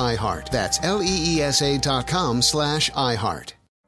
iHeart. That's L-E-E-S-A dot com slash iHeart.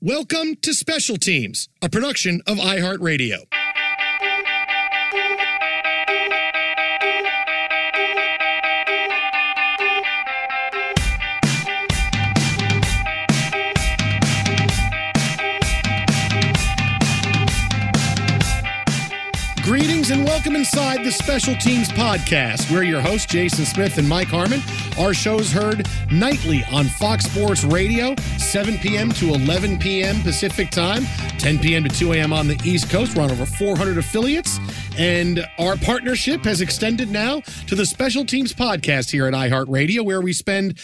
Welcome to Special Teams, a production of iHeartRadio. Greetings and welcome inside the Special Teams Podcast. We're your hosts, Jason Smith and Mike Harmon. Our show's heard nightly on Fox Sports Radio, 7 p.m. to 11 p.m. Pacific Time, 10 p.m. to 2 a.m. on the East Coast. We're on over 400 affiliates. And our partnership has extended now to the Special Teams Podcast here at iHeartRadio, where we spend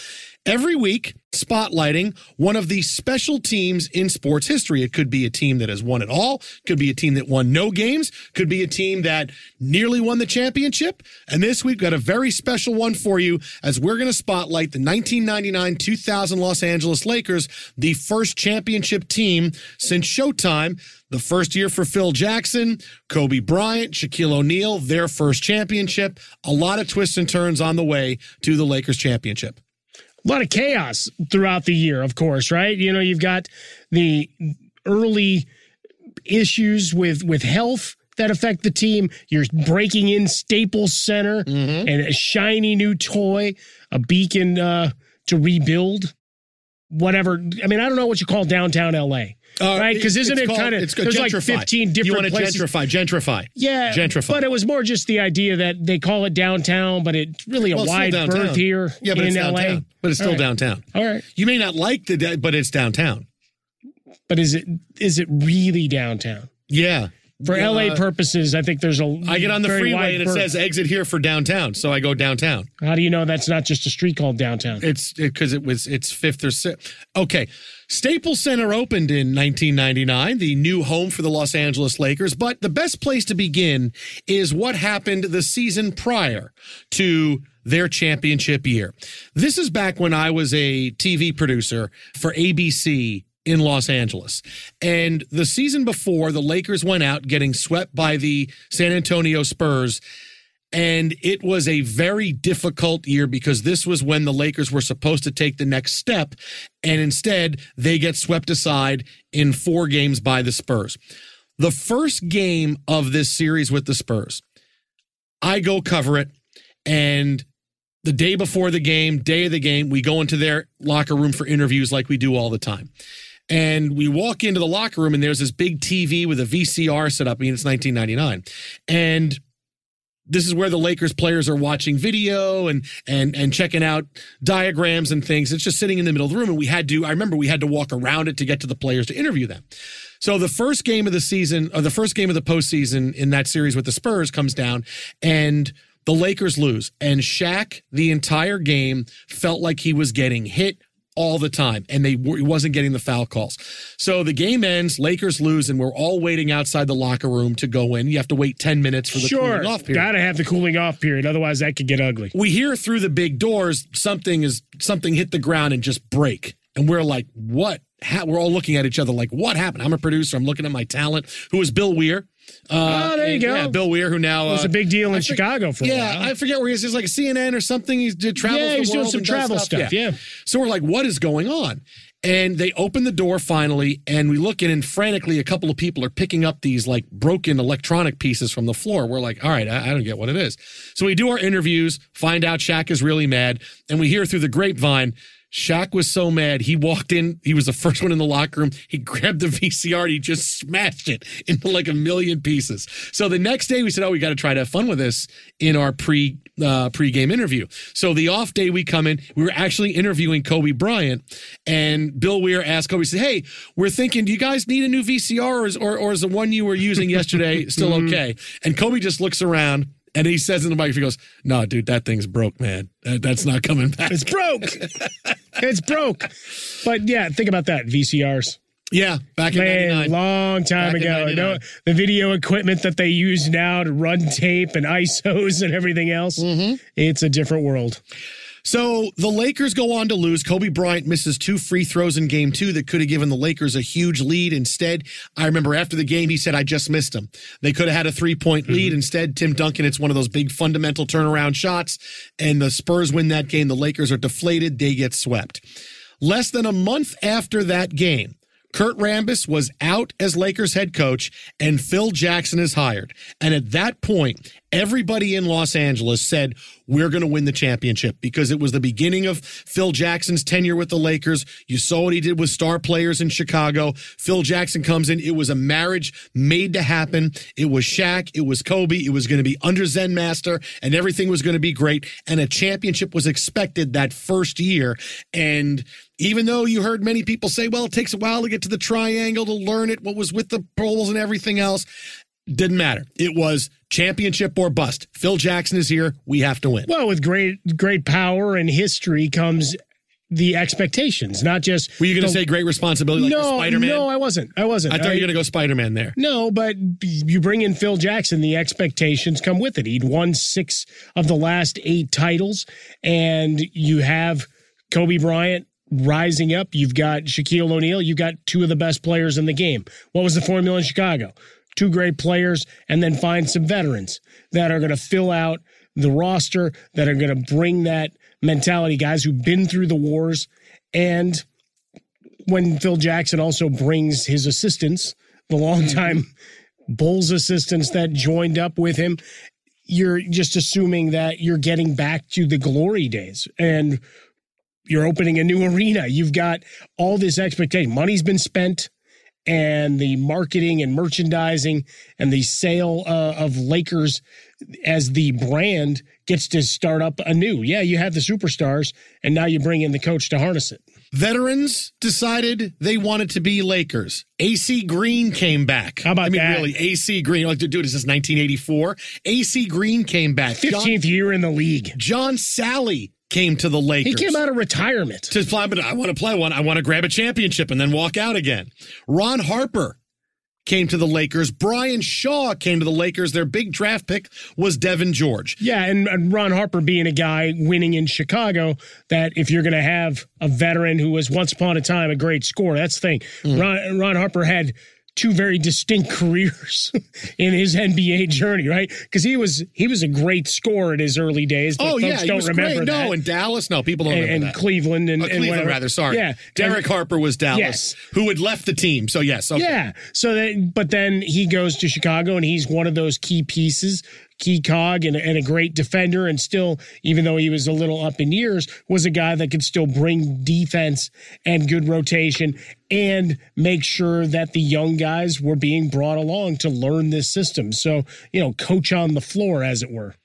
every week spotlighting one of the special teams in sports history. It could be a team that has won it all, could be a team that won no games, could be a team that nearly won the championship. And this week, we've got a very special one for you as we're going to spotlight the 1999 2000 Los Angeles Lakers, the first championship team since Showtime. The first year for Phil Jackson, Kobe Bryant, Shaquille O'Neal, their first championship. A lot of twists and turns on the way to the Lakers championship a lot of chaos throughout the year, of course, right? You know, you've got the early issues with with health that affect the team. You're breaking in Staples Center mm-hmm. and a shiny new toy, a beacon uh, to rebuild. Whatever. I mean, I don't know what you call downtown LA. Uh, right? Because isn't it kind of there's like 15 different You want to gentrify, gentrify. Yeah. Gentrify. But it was more just the idea that they call it downtown, but it's really a well, wide berth here yeah, but in it's LA. Downtown. But it's still right. downtown. All right. You may not like the but it's downtown. But is it is it really downtown? Yeah. For yeah. LA purposes, I think there's a. I get on the freeway and it berth. says exit here for downtown, so I go downtown. How do you know that's not just a street called downtown? It's because it, it was it's fifth or sixth. Okay, Staples Center opened in 1999, the new home for the Los Angeles Lakers. But the best place to begin is what happened the season prior to their championship year. This is back when I was a TV producer for ABC in Los Angeles. And the season before, the Lakers went out getting swept by the San Antonio Spurs. And it was a very difficult year because this was when the Lakers were supposed to take the next step. And instead, they get swept aside in four games by the Spurs. The first game of this series with the Spurs, I go cover it. And the day before the game, day of the game, we go into their locker room for interviews like we do all the time. And we walk into the locker room and there's this big TV with a VCR set up. I mean, it's 1999. And this is where the Lakers players are watching video and and and checking out diagrams and things. It's just sitting in the middle of the room. And we had to, I remember we had to walk around it to get to the players to interview them. So the first game of the season, or the first game of the postseason in that series with the Spurs comes down and the Lakers lose. And Shaq, the entire game, felt like he was getting hit all the time, and they he wasn't getting the foul calls. So the game ends, Lakers lose, and we're all waiting outside the locker room to go in. You have to wait ten minutes for the sure. cooling off period. Got to have the cooling off period, otherwise that could get ugly. We hear through the big doors something is something hit the ground and just break, and we're like, "What ha- we're all looking at each other like, what happened? I'm a producer. I'm looking at my talent, who is Bill Weir. Oh, there you and, go. Yeah, Bill Weir, who now It was uh, a big deal in I Chicago for a yeah. I forget where he is. He's like CNN or something. He's did travels Yeah, he's doing some travel stuff, yeah. So we're like, what is going on? And they open the door finally, and we look in, and frantically, a couple of people are picking up these like broken electronic pieces from the floor. We're like, all right, I, I don't get what it is. So we do our interviews, find out Shaq is really mad, and we hear through the grapevine. Shaq was so mad. He walked in. He was the first one in the locker room. He grabbed the VCR and he just smashed it into like a million pieces. So the next day we said, "Oh, we got to try to have fun with this in our pre uh, pre-game interview." So the off day we come in, we were actually interviewing Kobe Bryant, and Bill Weir asked Kobe, he "said Hey, we're thinking, do you guys need a new VCR, or is, or, or is the one you were using yesterday still okay?" And Kobe just looks around. And he says in the mic, he goes, "No, dude, that thing's broke, man. That, that's not coming back." It's broke. it's broke. But yeah, think about that. VCRs. Yeah, back in Man, '99. long time Back ago. 99. No, the video equipment that they use now to run tape and ISOs and everything else. Mm-hmm. It's a different world. So the Lakers go on to lose. Kobe Bryant misses two free throws in game two that could have given the Lakers a huge lead. Instead, I remember after the game, he said, I just missed them. They could have had a three point mm-hmm. lead. Instead, Tim Duncan, it's one of those big fundamental turnaround shots, and the Spurs win that game. The Lakers are deflated. They get swept. Less than a month after that game, Kurt Rambis was out as Lakers head coach and Phil Jackson is hired. And at that point, everybody in Los Angeles said, we're going to win the championship because it was the beginning of Phil Jackson's tenure with the Lakers. You saw what he did with star players in Chicago. Phil Jackson comes in. It was a marriage made to happen. It was Shaq. It was Kobe. It was going to be under Zen Master and everything was going to be great. And a championship was expected that first year. And even though you heard many people say, well, it takes a while to get to the triangle to learn it, what was with the poles and everything else, didn't matter. It was championship or bust. Phil Jackson is here. We have to win. Well, with great great power and history comes the expectations, not just Were you going to say great responsibility like no, Spider Man? no, I wasn't. I wasn't. I thought you were going to go Spider Man there. No, but you bring in Phil Jackson, the expectations come with it. He'd won six of the last eight titles, and you have Kobe Bryant rising up. You've got Shaquille O'Neal. You've got two of the best players in the game. What was the formula in Chicago? Two great players, and then find some veterans that are going to fill out the roster, that are going to bring that mentality, guys who've been through the wars. And when Phil Jackson also brings his assistants, the longtime mm-hmm. Bulls assistants that joined up with him, you're just assuming that you're getting back to the glory days and you're opening a new arena. You've got all this expectation. Money's been spent, and the marketing and merchandising and the sale uh, of Lakers as the brand gets to start up anew. Yeah, you have the superstars, and now you bring in the coach to harness it. Veterans decided they wanted to be Lakers. AC Green came back. How about I mean, that? really, AC Green. Like, dude, is this is 1984. AC Green came back. John, 15th year in the league. John Salley came to the Lakers. He came out of retirement. to play, but I want to play one. I want to grab a championship and then walk out again. Ron Harper came to the Lakers. Brian Shaw came to the Lakers. Their big draft pick was Devean George. Yeah, and, and Ron Harper being a guy winning in Chicago, that if you're going to have a veteran who was once upon a time a great scorer, that's the thing. Mm. Ron, Ron Harper had two very distinct careers in his NBA journey, right? Because he was he was a great scorer in his early days. But Oh folks yeah, he don't was remember great. that. No, in Dallas, no, people don't and, remember and that. Cleveland and, Uh, and Cleveland, whatever. rather. Sorry. Yeah, Derek And- Harper was Dallas, Yes. who had left the team. So yes, okay. Yeah. So that, but then he goes to Chicago and he's one of those key pieces, key cog and, and a great defender. And still, even though he was a little up in years, was a guy that could still bring defense and good rotation and make sure that the young guys were being brought along to learn this system. So, you know, coach on the floor, as it were.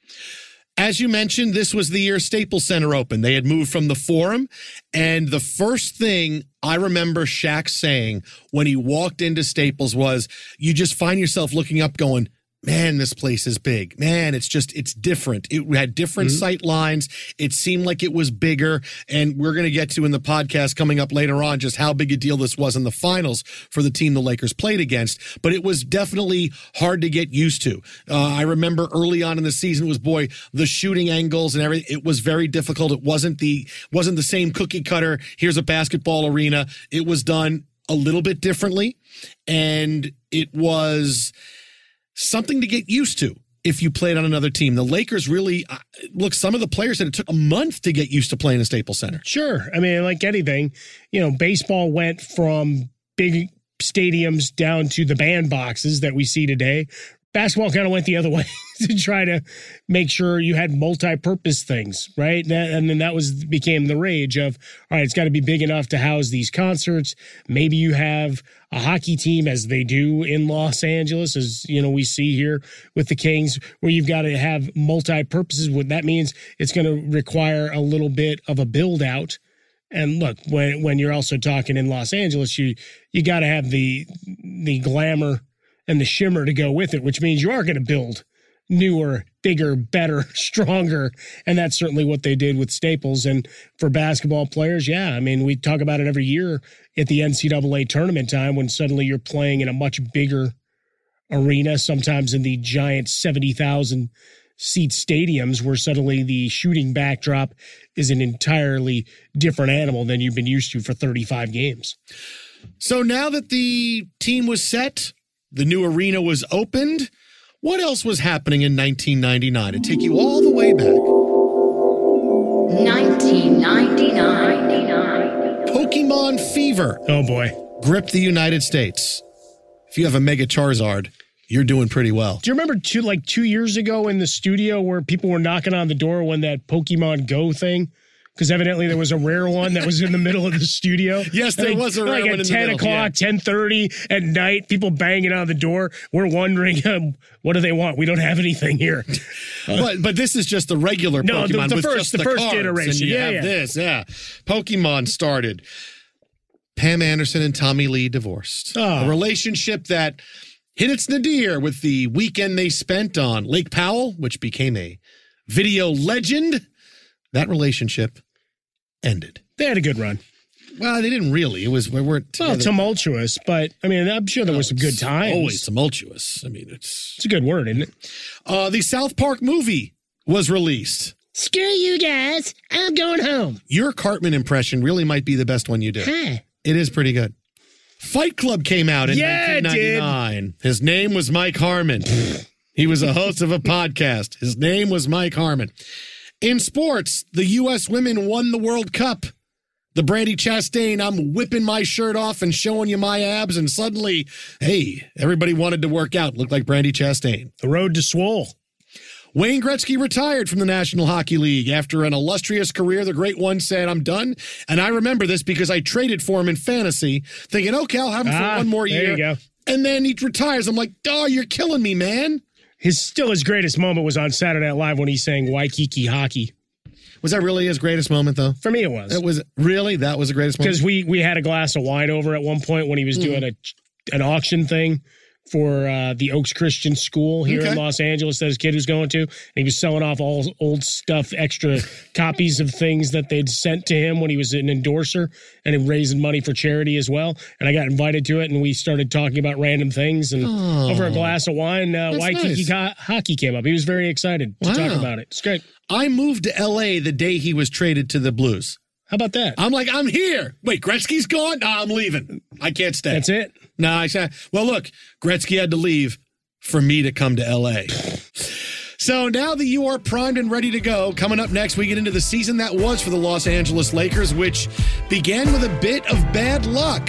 As you mentioned, this was the year Staples Center opened. They had moved from the Forum, and the first thing I remember Shaq saying when he walked into Staples was, "You just find yourself looking up, going." Man, this place is big. Man, it's just, it's different. It had different sight lines. It seemed like it was bigger. And we're going to get to in the podcast coming up later on just how big a deal this was in the finals for the team the Lakers played against. But it was definitely hard to get used to. Uh, I remember early on in the season was boy the shooting angles and everything. It was very difficult. It wasn't the wasn't the same cookie cutter. Here's a basketball arena. It was done a little bit differently. And it was something to get used to if you played on another team. The Lakers really, uh, look, some of the players said it took a month to get used to playing in Staples Center. Sure. I mean, like anything, you know, baseball went from big stadiums down to the bandboxes that we see today. Basketball kind of went the other way to try to make sure you had multi-purpose things, right? That, and then that was became the rage of, all right, it's got to be big enough to house these concerts. Maybe you have a hockey team, as they do in Los Angeles, as you know we see here with the Kings, where you've got to have multi-purposes. What that means, it's going to require a little bit of a build out. And look, when when you're also talking in Los Angeles, you you got to have the the glamour and the shimmer to go with it, which means you are going to build newer, bigger, better, stronger. And that's certainly what they did with Staples. And for basketball players, yeah, I mean, we talk about it every year at the NCAA tournament time when suddenly you're playing in a much bigger arena, sometimes in the giant 70,000 seat stadiums where suddenly the shooting backdrop is an entirely different animal than you've been used to for 35 games. So now that the team was set, the new arena was opened. What else was happening in 1999? To take you all the way back. 1999. Pokemon Fever Oh boy. gripped the United States. If you have a Mega Charizard, you're doing pretty well. Do you remember two like two years ago in the studio where people were knocking on the door when that Pokemon Go thing? Because evidently there was a rare one that was in the middle of the studio. Yes, there Like- was a rare like one at in the ten o'clock, ten thirty at night. People banging on the door. We're wondering, um, what do they want? We don't have anything here. but but this is just the regular No, the- Pokemon the with first- the the, first cards, iteration. Yeah, have yeah. this, yeah. Pokemon started. Pam Anderson and Tommy Lee divorced. Oh. A relationship that hit its nadir with the weekend they spent on Lake Powell, which became a video legend. That relationship ended. They had a good run. Well, they didn't really. It was we weren't Well, together. tumultuous, but I mean, I'm sure there was some good times. Always tumultuous. I mean, it's It's a good word, isn't it? uh, the South Park movie was released. Screw you guys. I'm going home. Your Cartman impression really might be the best one you do. Huh. It is pretty good. Fight Club came out in Yeah, 1999. His name was Mike Harmon. he was a host of a podcast. His name was Mike Harmon. In sports, the U.S. women won the World Cup. The Brandy Chastain, I'm whipping my shirt off and showing you my abs, and suddenly, hey, everybody wanted to work out. Looked like Brandy Chastain. The road to Swole. Wayne Gretzky retired from the National Hockey League after an illustrious career. The great one said, I'm done. And I remember this because I traded for him in fantasy, thinking, okay, I'll have him Ah, for one more there year. you go. And then he retires. I'm like, oh, you're killing me, man. His still his greatest moment was on Saturday Night Live when he sang Waikiki Hockey. Was that really his greatest moment, though? For me, it was It was really that was the greatest moment. because we we had a glass of wine over at one point when he was hmm. doing a an auction thing for uh, the Oaks Christian School here in Los Angeles that his kid was going to. And he was selling off all old stuff, extra copies of things that they'd sent to him when he was an endorser and raising money for charity as well. And I got invited to it, and we started talking about random things. And over a glass of wine, uh, Waikiki nice. ho- hockey came up. He was very excited to talk about it. It's great. I moved to L.A. the day he was traded to the Blues. How about that? I'm like, I'm here. Wait, Gretzky's gone? No, I'm leaving. I can't stay. That's it. No, I said, well, look, Gretzky had to leave for me to come to LA. So now that you are primed and ready to go, coming up next, we get into the season that was for the Los Angeles Lakers, which began with a bit of bad luck.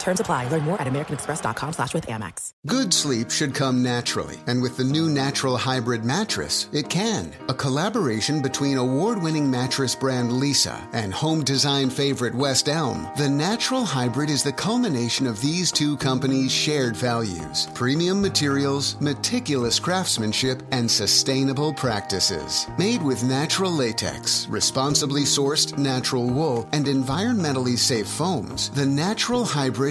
Terms apply. Learn more at americanexpress.com slash with Amex. Good sleep should come naturally, and with the new Natural Hybrid mattress, it can. A collaboration between award-winning mattress brand Leesa and home design favorite West Elm, the Natural Hybrid is the culmination of these two companies' shared values: premium materials, meticulous craftsmanship, and sustainable practices. Made with natural latex, responsibly sourced natural wool, and environmentally safe foams, the Natural Hybrid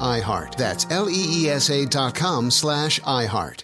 iHeart. That's L-E-E-S-A dot com slash iHeart.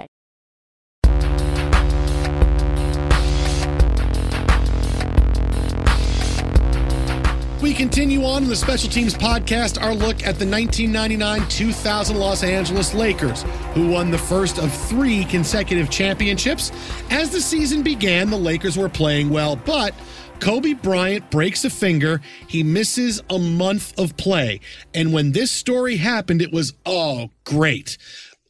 We continue on in the Special Teams podcast our look at the 1999 2000 Los Angeles Lakers, who won the first of three consecutive championships. As the season began, the Lakers were playing well, but Kobe Bryant breaks a finger. He misses a month of play. And when this story happened, it was, oh, great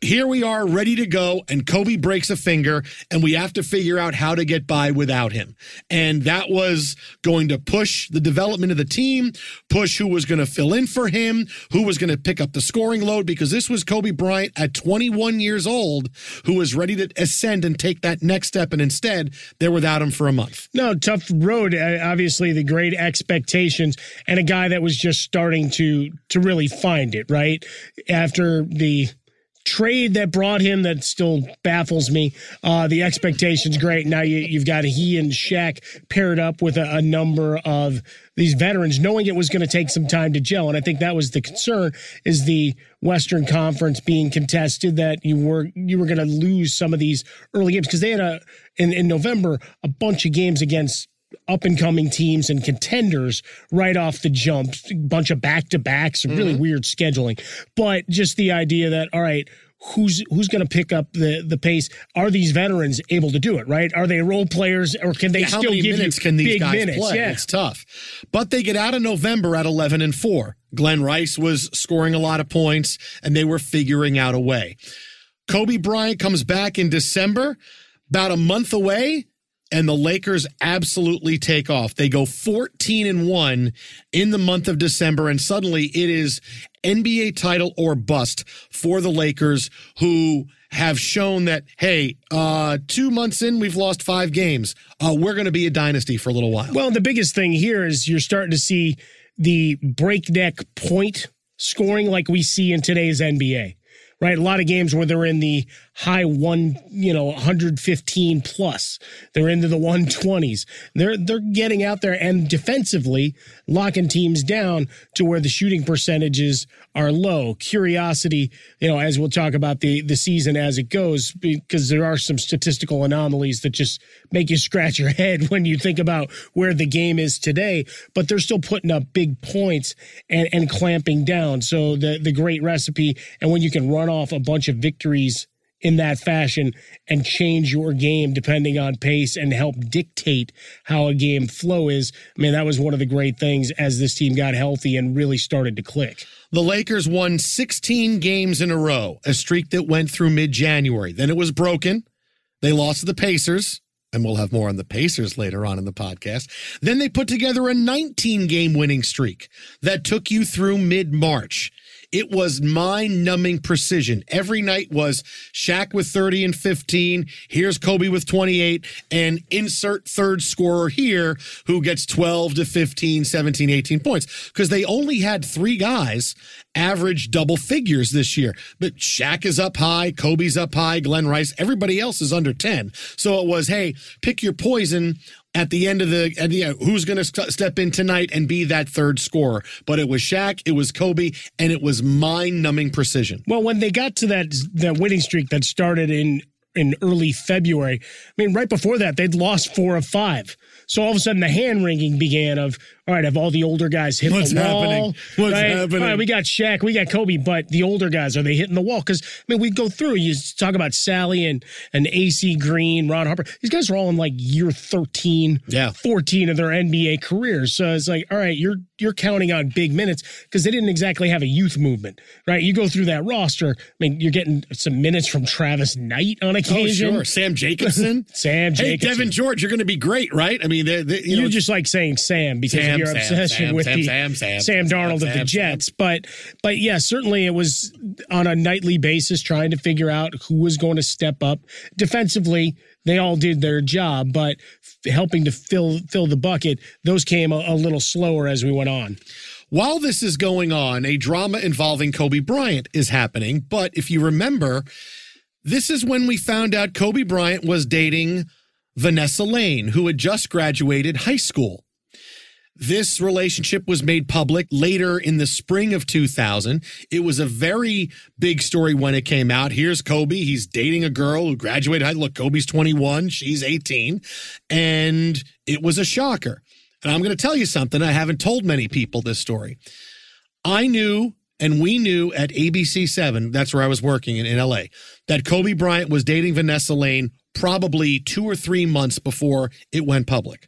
here we are ready to go and Kobe breaks a finger and we have to figure out how to get by without him. And that was going to push the development of the team, push who was going to fill in for him, who was going to pick up the scoring load because this was Kobe Bryant at 21 years old who was ready to ascend and take that next step and instead they're without him for a month. No, tough road. Uh, obviously the great expectations and a guy that was just starting to to really find it, right? After the trade that brought him that still baffles me. Uh, the expectations great. Now you, have got he and Shaq paired up with a, a number of these veterans, knowing it was going to take some time to gel. And I think that was the concern: is the Western Conference being contested that you were you were going to lose some of these early games because they had a in, in November a bunch of games against up and coming teams and contenders right off the jump. Bunch of back to backs, mm-hmm. really weird scheduling. But just the idea that, all right, who's who's going to pick up the the pace? Are these veterans able to do it? Right? Are they role players, or can they yeah, still give minutes you can these big guys minutes? play? Yeah. It's tough, but they get out of November at eleven and four. Glenn Rice was scoring a lot of points, and they were figuring out a way. Kobe Bryant comes back in December, about a month away and the Lakers absolutely take off. They go 14 and 1 in the month of December and suddenly it is NBA title or bust for the Lakers who have shown that hey, uh 2 months in we've lost 5 games. Uh we're going to be a dynasty for a little while. Well, the biggest thing here is you're starting to see the breakneck point scoring like we see in today's NBA right? A lot of games where they're in the high one, you know, 115 plus. They're into the 120s. They're they're getting out there and defensively locking teams down to where the shooting percentages are low. Curiosity, you know, as we'll talk about the the season as it goes, because there are some statistical anomalies that just make you scratch your head when you think about where the game is today. But they're still putting up big points and and clamping down. So the the great recipe, and when you can run off a bunch of victories in that fashion and change your game depending on pace and help dictate how a game flow is. I mean, that was one of the great things as this team got healthy and really started to click. The Lakers won 16 games in a row, a streak that went through mid January. Then it was broken. They lost to the Pacers, and we'll have more on the Pacers later on in the podcast. Then they put together a 19 game winning streak that took you through mid March. It was mind numbing precision. Every night was Shaq with 30 and 15. Here's Kobe with 28 and insert third scorer here who gets 12 to 15, 17, 18 points because they only had three guys average double figures this year. But Shaq is up high, Kobe's up high, Glenn Rice, everybody else is under 10. So it was, hey, pick your poison at the end of the, at the who's going to st- step in tonight and be that third scorer. But it was Shaq, it was Kobe, and it was mind numbing precision. Well, when they got to that that winning streak that started in in early February, I mean, right before that they'd lost four of five. So all of a sudden the hand wringing began of all right, have all the older guys hit What's the wall? happening? What's right? happening? All right, we got Shaq, we got Kobe, but the older guys are they hitting the wall? Because I mean, we go through. You talk about Salley and and AC Green, Ron Harper. These guys are all in like year thirteen, Yeah. 14 of their NBA careers. So it's like, all right, you're you're counting on big minutes because they didn't exactly have a youth movement, right? You go through that roster. I mean, you're getting some minutes from Travis Knight on Oh, occasion. sure. Sam Jacobson. Sam Hey, Devean George, you're going to be great, right? I mean, they they- you You know, just like saying Sam because Sam, of your Sam, obsession Sam, with Sam, the Sam, Sam, Darnold Sam, of the Jets. But but yeah, certainly it was on a nightly basis trying to figure out who was going to step up defensively. They all did their job, but f- helping to fill fill the bucket, those came a, a little slower as we went on. While this is going on, a drama involving Kobe Bryant is happening. But if you remember, this is when we found out Kobe Bryant was dating Vanessa Laine, who had just graduated high school. This relationship was made public later in the spring of 2000. It was a very big story when it came out. Here's Kobe. He's dating a girl who graduated. high- Look, Kobe's 21, she's 18. And it was a shocker. And I'm going to tell you something. I haven't told many people this story. I knew and we knew at ABC7, that's where I was working in, in LA, that Kobe Bryant was dating Vanessa Laine probably two or three months before it went public.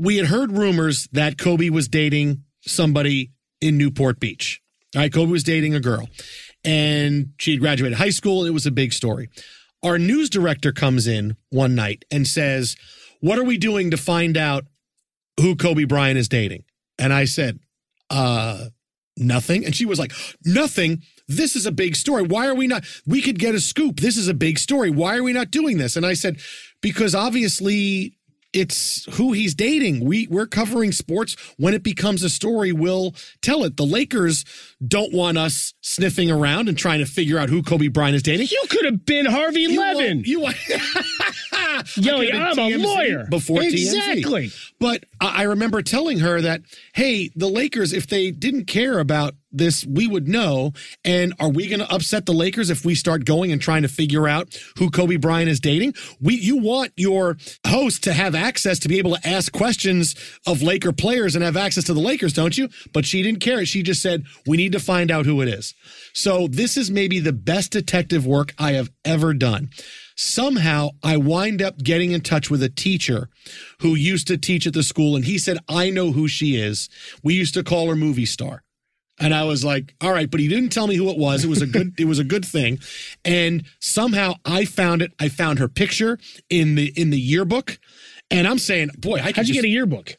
We had heard rumors that Kobe was dating somebody in Newport Beach. All right, Kobe was dating a girl and she had graduated high school it was a big story. Our news director comes in one night and says, What are we doing to find out who Kobe Bryant is dating? And I said, uh, nothing. And she was like, nothing. This is a big story. Why are we not? We could get a scoop. This is a big story. Why are we not doing this? And I said, because obviously it's who he's dating. We we're covering sports. When it becomes a story, we'll tell it. The Lakers don't want us sniffing around and trying to figure out who Kobe Bryant is dating. You could have been Harvey You want- Levin. You want, Yo, I could've been I'm a lawyer. before Exactly. TMZ. But I I remember telling her that, hey, the Lakers, if they didn't care about this, we would know. And are we going to upset the Lakers if we start going and trying to figure out who Kobe Bryant is dating? We, you want your host to have access to be able to ask questions of Laker players and have access to the Lakers, don't you? But she didn't care. She just said, we need to find out who it is. So this is maybe the best detective work I have ever done somehow I wind up getting in touch with a teacher who used to teach at the school and he said I know who she is. We used to call her movie star. And I was like, all right, but he didn't tell me who it was. It was a good it was a good thing. And somehow I found it. I found her picture in the in the yearbook. And I'm saying, boy, I could How'd you get a yearbook?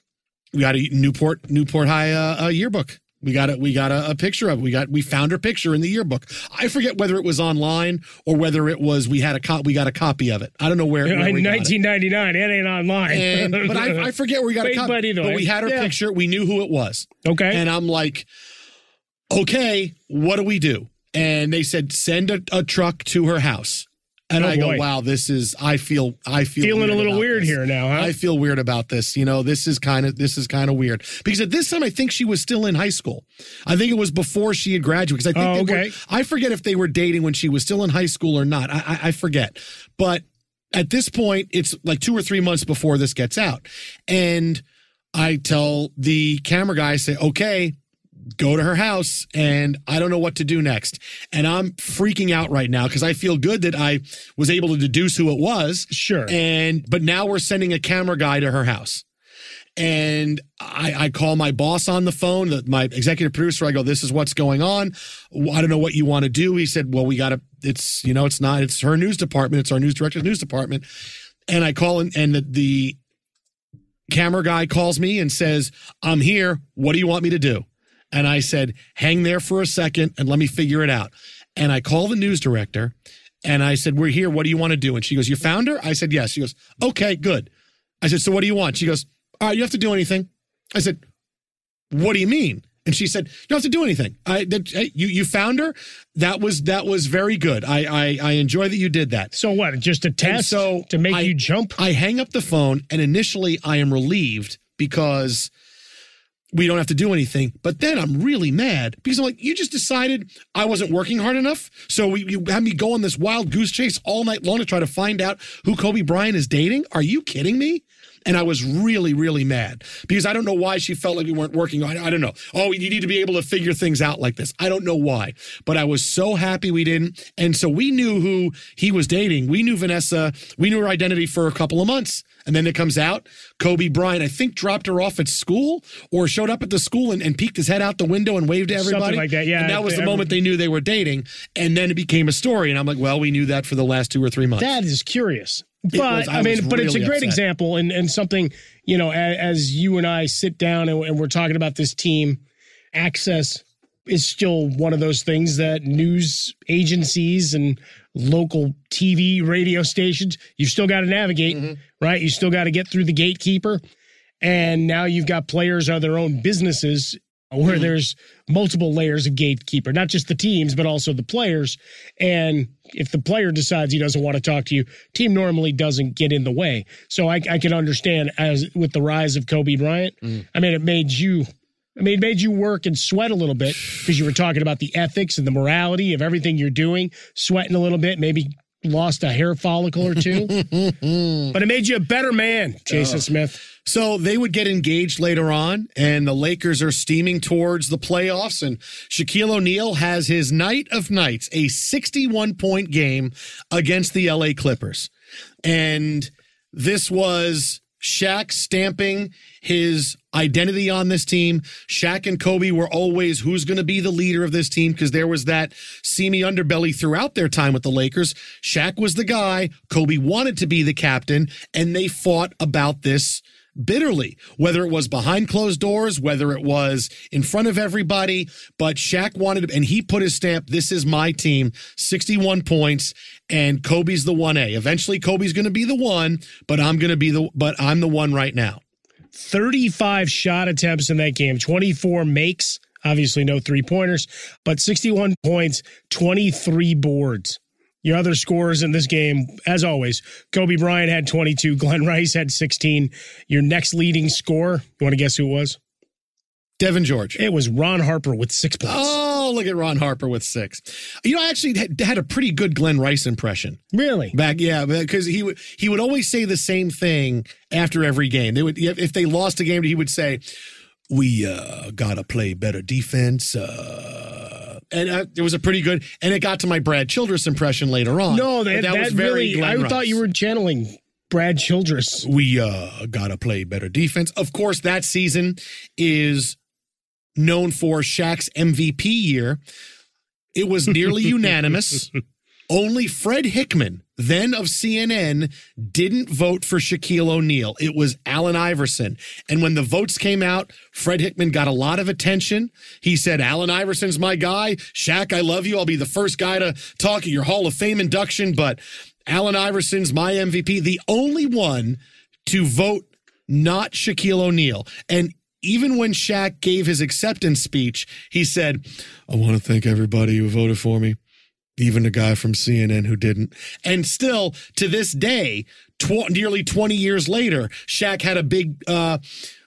we got a Newport Newport High uh, uh, yearbook. We got a we got a, a picture of it. we got we found her picture in the yearbook. I forget whether it was online or whether it was we had a co- we got a copy of it. I don't know where. where In we it. 1999, it ain't online. And, but I, I forget where we got a Wait, copy. but way, we had her yeah. picture. We knew who it was. okay. And I'm like, okay, what do we do? And they said send a, a truck to her house. Oh, and Oh, I go, wow, this is. I feel. I feel Feeling a little weird this. here now, huh? I feel weird about this. You know, this is kind of this is kind of weird because at this time I think she was still in high school. I think it was before she had graduated. Because I think Oh, they were- okay. I forget if they were dating when she was still in high school or not. I, I, I forget, but at this point, it's like two or three months before this gets out, and I tell the camera guy, I say, okay. Go to her house, and I don't know what to do next. And I'm freaking out right now because I feel good that I was able to deduce who it was. Sure. And but now we're sending a camera guy to her house. And I, I call my boss on the phone, the, my executive producer. I go, "This is what's going on. I don't know what you want to do." He said, "Well, we got to. It's you know, it's not. It's her news department. It's our news director's news department." And I call in, and the, the camera guy calls me and says, "I'm here. What do you want me to do?" And I said, hang there for a second and let me figure it out. And I call the news director and I said, we're here. What do you want to do? And she goes, you found her? I said, yes. She goes, okay, good. I said, so what do you want? She goes, all right, you have to do anything. I said, what do you mean? And she said, "You don't have to do anything. I that, you you found her. That was that was very good. I I, I enjoy that you did that. So what? Just a test so to make I, you jump? I hang up the phone, and initially I am relieved because we don't have to do anything. But then I'm really mad because I'm like, you just decided I wasn't working hard enough. So we, you had me go on this wild goose chase all night long to try to find out who Kobe Bryant is dating. Are you kidding me? And I was really, really mad because I don't know why she felt like we weren't working. I, I don't know. Oh, you need to be able to figure things out like this. I don't know why, but I was so happy we didn't. And so we knew who he was dating. We knew Vanessa. We knew her identity for a couple of months. And then it comes out Kobe Bryant, I think, dropped her off at school or showed up at the school and, and peeked his head out the window and waved to everybody. Something like that, yeah. And that was the moment they knew they were dating. And then it became a story. And I'm like, well, we knew that for the last two or three months. That is curious. But was, I, I, mean, but really it's a great upset. example and, and something, you know, as, as you and I sit down and, and we're talking about this team, access is still one of those things that news agencies and local TV, radio stations, you've still got to navigate, Mm-hmm. right? You still got to get through the gatekeeper. And now you've got players are their own businesses where Mm-hmm. there's multiple layers of gatekeeper, not just the teams, but also the players. And if the player decides he doesn't want to talk to you, team normally doesn't get in the way. So I, I can understand as with the rise of Kobe Bryant, Mm. I mean, it made you I mean, it made you work and sweat a little bit because you were talking about the ethics and the morality of everything you're doing, sweating a little bit, maybe lost a hair follicle or two. but it made you a better man, Jason oh. Smith. So they would get engaged later on, and the Lakers are steaming towards the playoffs. And Shaquille O'Neal has his night of nights, a 61 point game against the LA Clippers. And this was Shaq stamping his identity on this team. Shaq and Kobe were always who's going to be the leader of this team because there was that seamy underbelly throughout their time with the Lakers. Shaq was the guy. Kobe wanted to be the captain, and they fought about this bitterly, whether it was behind closed doors, whether it was in front of everybody. But Shaq wanted, and he put his stamp, this is my team, 61 points, and Kobe's the 1A. Eventually, Kobe's going to be the one, but I'm going to be the, but I'm the one right now. 35 shot attempts in that game, 24 makes, obviously no three pointers, but 61 points, 23 boards. Your other scores in this game, as always, Kobe Bryant had 22, Glenn Rice had 16. Your next leading scorer, you want to guess who it was? Devean George. It was Ron Harper with six points. Oh, look at Ron Harper with six. You know, I actually had, had a pretty good Glenn Rice impression. Really? Back, yeah, because he would he would always say the same thing after every game. They would if they lost a game, he would say, "We uh, gotta play better defense." Uh, and uh, it was a pretty good, and it got to my Brad Childress impression later on. No, But that, that, was very really, I thought you were channeling Brad Childress. we uh gotta play better defense. Of course, that season is known for Shaq's MVP year. It was nearly unanimous. Only Fred Hickman, then of CNN, didn't vote for Shaquille O'Neal. It was Allen Iverson. And when the votes came out, Fred Hickman got a lot of attention. He said, Allen Iverson's my guy. Shaq, I love you. I'll be the first guy to talk at your Hall of Fame induction, but Allen Iverson's my MVP. The only one to vote not Shaquille O'Neal. And even when Shaq gave his acceptance speech, he said, I want to thank everybody who voted for me, even a guy from CNN who didn't. And still, to this day, tw- nearly 20 years later, Shaq had a big, uh,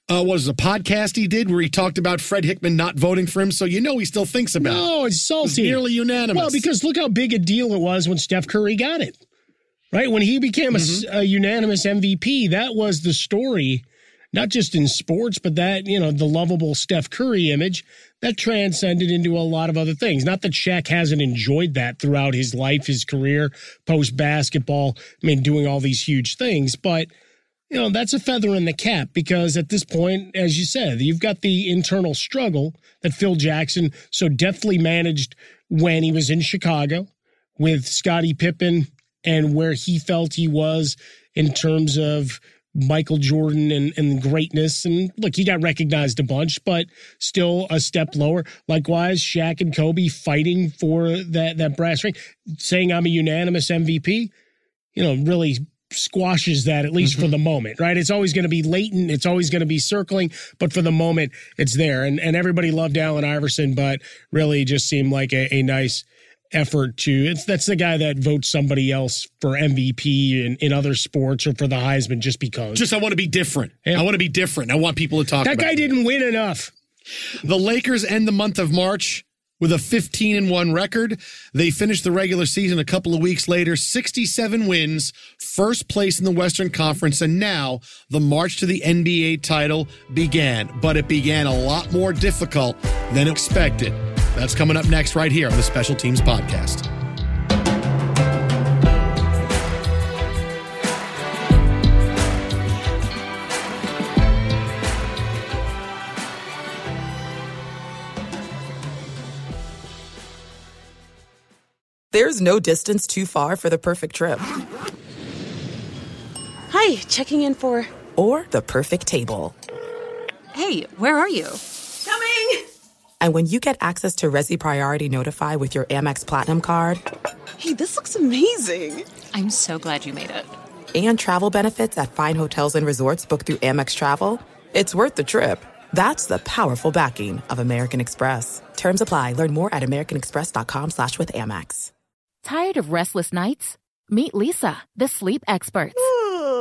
uh, what was it, a podcast he did where he talked about Fred Hickman not voting for him. So you know he still thinks about it. No, it's It salty. nearly unanimous. Well, because look how big a deal it was when Steph Curry got it. Right? When he became a unanimous MVP, that was the story, not just in sports, but that, you know, the lovable Steph Curry image that transcended into a lot of other things. Not that Shaq hasn't enjoyed that throughout his life, his career, post basketball, I mean, doing all these huge things, but you know, that's a feather in the cap because at this point, as you said, you've got the internal struggle that Phil Jackson so deftly managed when he was in Chicago with Scottie Pippen and where he felt he was in terms of Michael Jordan and, and greatness. And look, he got recognized a bunch, but still a step lower. Likewise, Shaq and Kobe fighting for that, that brass ring, saying I'm a unanimous MVP, you know, really squashes that at least mm-hmm. for the moment, right? It's always going to be latent, it's always going to be circling, but for the moment, it's there. And and everybody loved Allen Iverson, but really just seemed like a, a nice effort to it's that's the guy that votes somebody else for MVP in, in other sports or for the Heisman just because. Just I want to be different. Yeah. I want to be different. I want people to talk That guy didn't win enough. The Lakers end the month of March with a 15 and 1 record. They finished the regular season a couple of weeks later, 67 wins, first place in the Western Conference, and now the march to the NBA title began. But it began a lot more difficult than expected. That's coming up next, right here on the Special Teams Podcast. There's no distance too far for the perfect trip. Hi, checking in for. Or the perfect table. Hey, where are you? Coming! And when you get access to Resy Priority Notify with your Amex Platinum card. Hey, this looks amazing! I'm so glad you made it. And travel benefits at fine hotels and resorts booked through Amex Travel. It's worth the trip. That's the powerful backing of American Express. Terms apply. Learn more at americanexpress.com slash with Amex. Tired of restless nights? Meet Leesa, the sleep experts.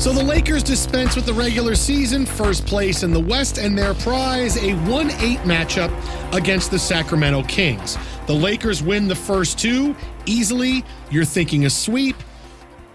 So the Lakers dispense with the regular season, first place in the West, and their prize a 1 8 matchup against the Sacramento Kings. The Lakers win the first two easily. You're thinking a sweep.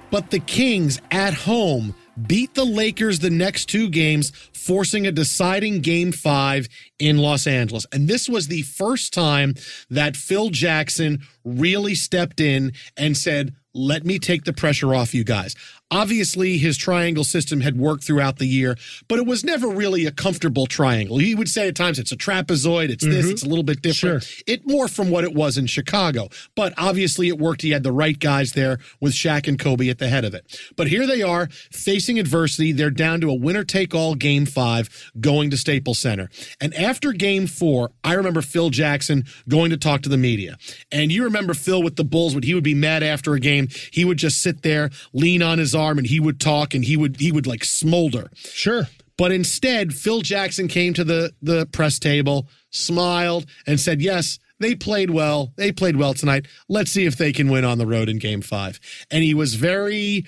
But the Kings at home beat the Lakers the next two games, forcing a deciding game five in Los Angeles. And this was the first time that Phil Jackson really stepped in and said, let me take the pressure off you guys. Obviously, his triangle system had worked throughout the year, but it was never really a comfortable triangle. He would say at times it's a trapezoid, it's this, mm-hmm. it's a little bit different. Sure. It more from what it was in Chicago. But obviously, it worked. He had the right guys there with Shaq and Kobe at the head of it. But here they are facing adversity. They're down to a winner take all game five going to Staples Center. And after game four, I remember Phil Jackson going to talk to the media. And you remember Phil with the Bulls when he would be mad after a game, he would just sit there, lean on his arm and he would talk and he would he would like smolder. Sure. But instead, Phil Jackson came to the the press table, smiled, and said, "Yes, they played well. They played well tonight. Let's see if they can win on the road in Game Five. And he was very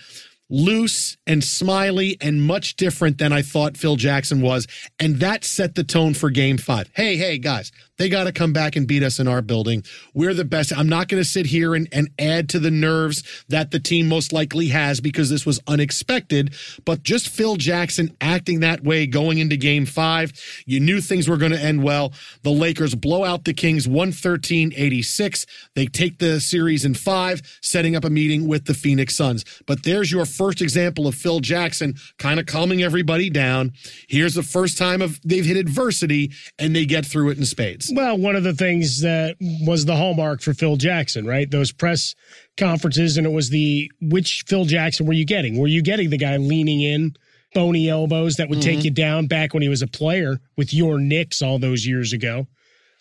loose and smiley and much different than I thought Phil Jackson was. And that set the tone for game five. Hey, hey, guys, They got to come back and beat us in our building. We're the best. I'm not going to sit here and, and add to the nerves that the team most likely has because this was unexpected. But just Phil Jackson acting that way going into game five, you knew things were going to end well. The Lakers blow out the Kings 113 86. They take the series in five, setting up a meeting with the Phoenix Suns. But there's your first example of Phil Jackson kind of calming everybody down. Here's the first time of they've hit adversity and they get through it in spades. Well, one of the things that was the hallmark for Phil Jackson, right? Those press conferences, and it was the which Phil Jackson were you getting? Were you getting the guy leaning in, bony elbows that would mm-hmm. take you down back when he was a player with your Knicks all those years ago?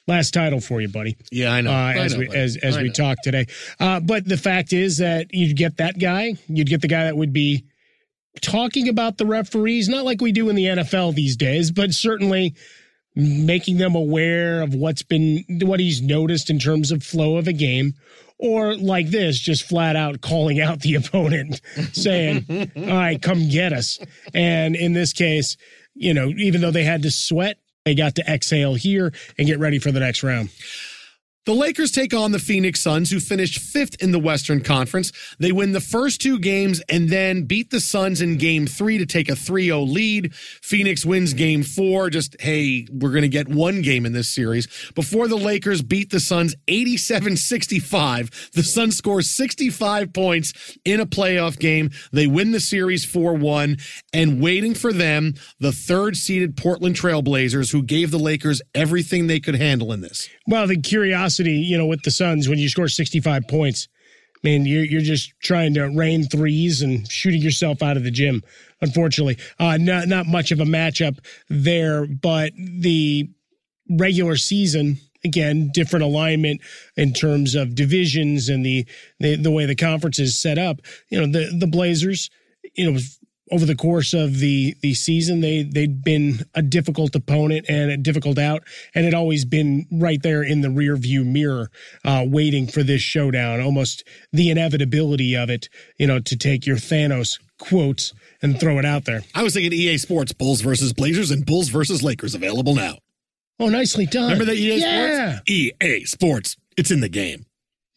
Last title for you, buddy. Yeah, I know. Uh, as know, we buddy. as as I we know. talk today, uh, but the fact is that you'd get that guy. You'd get the guy that would be talking about the referees, not like we do in the NFL these days, but certainly making them aware of what's been what he's noticed in terms of flow of a game or like this just flat out calling out the opponent saying all right come get us and in this case you know even though they had to sweat they got to exhale here and get ready for the next round the Lakers take on the Phoenix Suns, who finished fifth in the Western Conference. They win the first two games and then beat the Suns in game three to take a 3 0 lead. Phoenix wins game four. Just, hey, we're going to get one game in this series. Before the Lakers beat the Suns 87 65, the Suns score 65 points in a playoff game. They win the series 4 1. And waiting for them, the third seeded Portland Trailblazers, who gave the Lakers everything they could handle in this. Well, the curiosity, you know, with the Suns, when you score 65 points, I mean, you're, you're just trying to rain threes and shooting yourself out of the gym, unfortunately. Uh, not, not much of a matchup there, but the regular season, again, different alignment in terms of divisions and the, the, the way the conference is set up. You know, the, the Blazers, you know, over the course of the the season they they'd been a difficult opponent and a difficult out and had always been right there in the rear view mirror uh, waiting for this showdown almost the inevitability of it you know to take your thanos quotes and throw it out there. I was thinking ea sports bulls versus blazers and bulls versus lakers available now. Oh nicely done. Remember that ea yeah. sports ea sports. It's in the game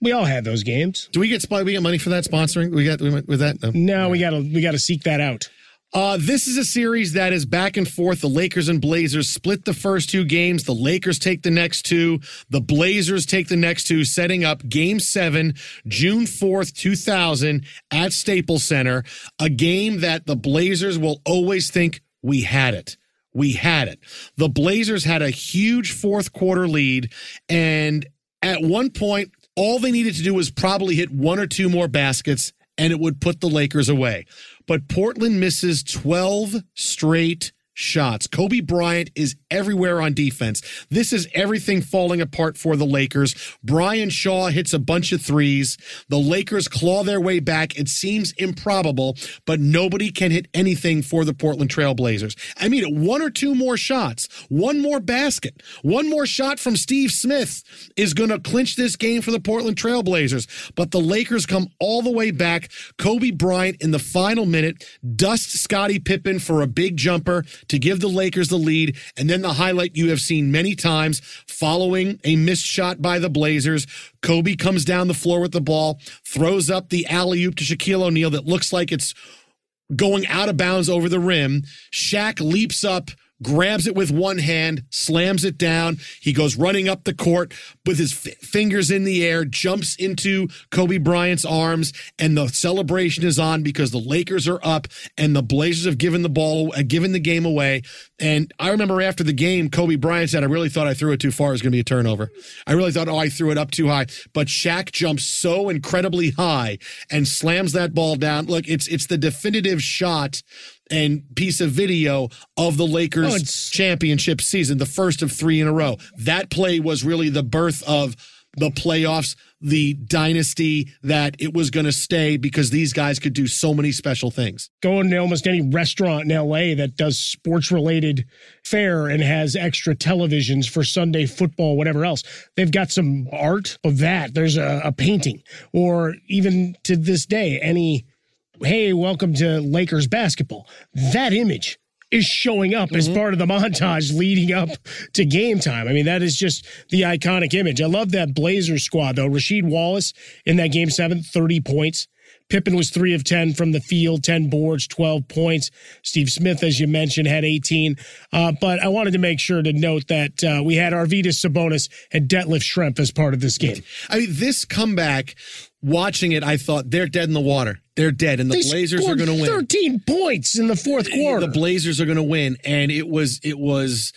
we all had those games. Do we get we get money for that sponsoring? We got we went with that. No, no we got to we got to seek that out. Uh, this is a series that is back and forth. The Lakers and Blazers split the first two games. The Lakers take the next two. The Blazers take the next two, setting up game seven, June 4th, 2000 at Staples Center. A game that the Blazers will always think we had it. We had it. The Blazers had a huge fourth quarter lead. And at one point, all they needed to do was probably hit one or two more baskets and it would put the Lakers away. But Portland misses 12 straight shots. Kobe Bryant is everywhere on defense. This is everything falling apart for the Lakers. Brian Shaw hits a bunch of threes. The Lakers claw their way back. It seems improbable, but nobody can hit anything for the Portland Trailblazers. I mean, one or two more shots, one more basket, one more shot from Steve Smith is going to clinch this game for the Portland Trailblazers. But the Lakers come all the way back. Kobe Bryant in the final minute dusts Scottie Pippen for a big jumper to give the Lakers the lead. And then the highlight you have seen many times following a missed shot by the Blazers. Kobe comes down the floor with the ball, throws up the alley oop to Shaquille O'Neal that looks like it's going out of bounds over the rim. Shaq leaps up grabs it with one hand, slams it down. He goes running up the court with his f- fingers in the air, jumps into Kobe Bryant's arms, and the celebration is on because the Lakers are up and the Blazers have given the ball, uh, given the game away. And I remember after the game, Kobe Bryant said, I really thought I threw it too far. It was going to be a turnover. I really thought, oh, I threw it up too high. But Shaq jumps so incredibly high and slams that ball down. Look, it's, it's the definitive shot and piece of video of the Lakers oh, championship season, the first of three in a row. That play was really the birth of the playoffs, the dynasty that it was going to stay because these guys could do so many special things. Going to almost any restaurant in LA that does sports related fare and has extra televisions for Sunday football, whatever else, they've got some art of that. There's a, a painting, or even to this day, any hey, welcome to Lakers basketball. That image is showing up as part of the montage leading up to game time. I mean, that is just the iconic image. I love that Blazers squad, though. Rasheed Wallace in that game seven, 30 points. Pippen was three of 10 from the field, 10 boards, 12 points. Steve Smith, as you mentioned, had 18. Uh, but I wanted to make sure to note that uh, we had Arvydas Sabonis and Detlef Schrempf as part of this game. I mean, this comeback, watching it, I thought they're dead in the water. They're dead, and the They Blazers are going to win. 13 points in the fourth quarter. The Blazers are going to win, and it was it was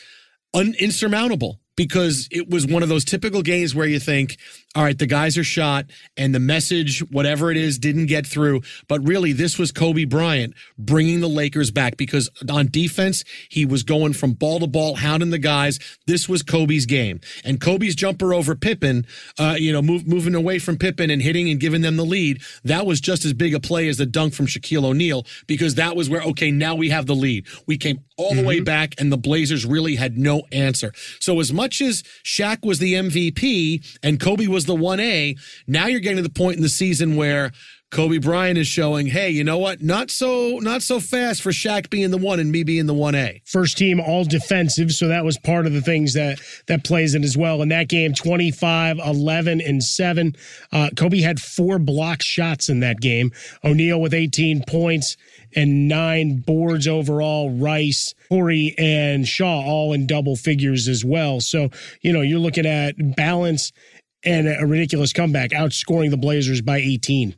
un- insurmountable because it was one of those typical games where you think, all right, the guys are shot, and the message, whatever it is, didn't get through. But really, this was Kobe Bryant bringing the Lakers back because on defense, he was going from ball to ball, hounding the guys. This was Kobe's game, and Kobe's jumper over Pippen, uh, you know, move, moving away from Pippen and hitting and giving them the lead. That was just as big a play as the dunk from Shaquille O'Neal because that was where okay, now we have the lead. We came all the way back, and the Blazers really had no answer. So as much as Shaq was the MVP and Kobe was the one A, now you're getting to the point in the season where. Kobe Bryant is showing, hey, you know what? Not so not so fast for Shaq being the one and me being the one A. first team all defensive so that was part of the things that that plays in as well in that game 25 11 and 7 uh, kobe had four block shots in that game o'neal with 18 points and nine boards overall rice Horry and shaw all in double figures as well so you know you're looking at balance and a ridiculous comeback outscoring the blazers by 18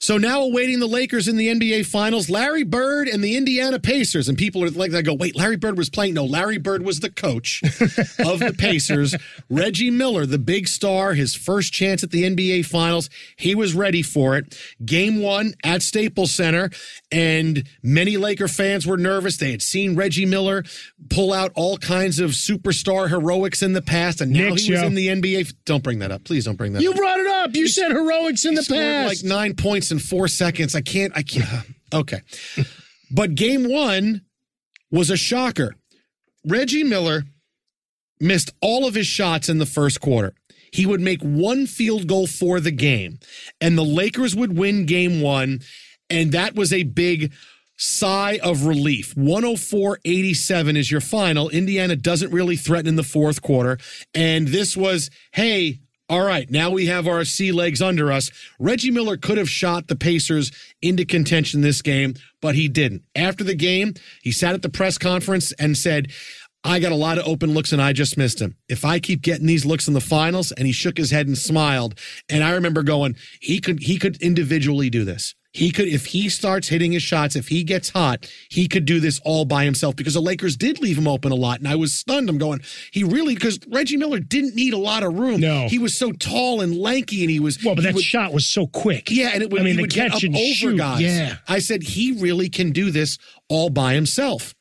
So now awaiting the Lakers in the NBA Finals, Larry Bird and the Indiana Pacers. And people are like, they go, wait, Larry Bird was playing. No, Larry Bird was the coach of the Pacers. Reggie Miller, the big star, his first chance at the NBA Finals. He was ready for it. Game one at Staples Center. And many Laker fans were nervous. They had seen Reggie Miller pull out all kinds of superstar heroics in the past. And now Knicks, he was in the NBA. Don't bring that up. Please don't bring that you up. You brought it up you said heroics in the past like nine points in four seconds. I can't. I can't. Okay, but game one was a shocker. Reggie Miller missed all of his shots in the first quarter. He would make one field goal for the game, and the Lakers would win game one. And that was a big sigh of relief. 104 87 is your final. Indiana doesn't really threaten in the fourth quarter. And this was, hey, all right, now we have our sea legs under us. Reggie Miller could have shot the Pacers into contention this game, but he didn't. After the game, he sat at the press conference and said, I got a lot of open looks and I just missed him. If I keep getting these looks in the finals, and he shook his head and smiled. And I remember going, he could he could individually do this. He could, if he starts hitting his shots, if he gets hot, he could do this all by himself because the Lakers did leave him open a lot. And I was stunned. I'm going, he really, because Reggie Miller didn't need a lot of room. No. He was so tall and lanky and he was. well but that would- shot was so quick yeah, and it would, I mean, he the would catch and over shoot, guys. yeah. I said he really can do this all by himself.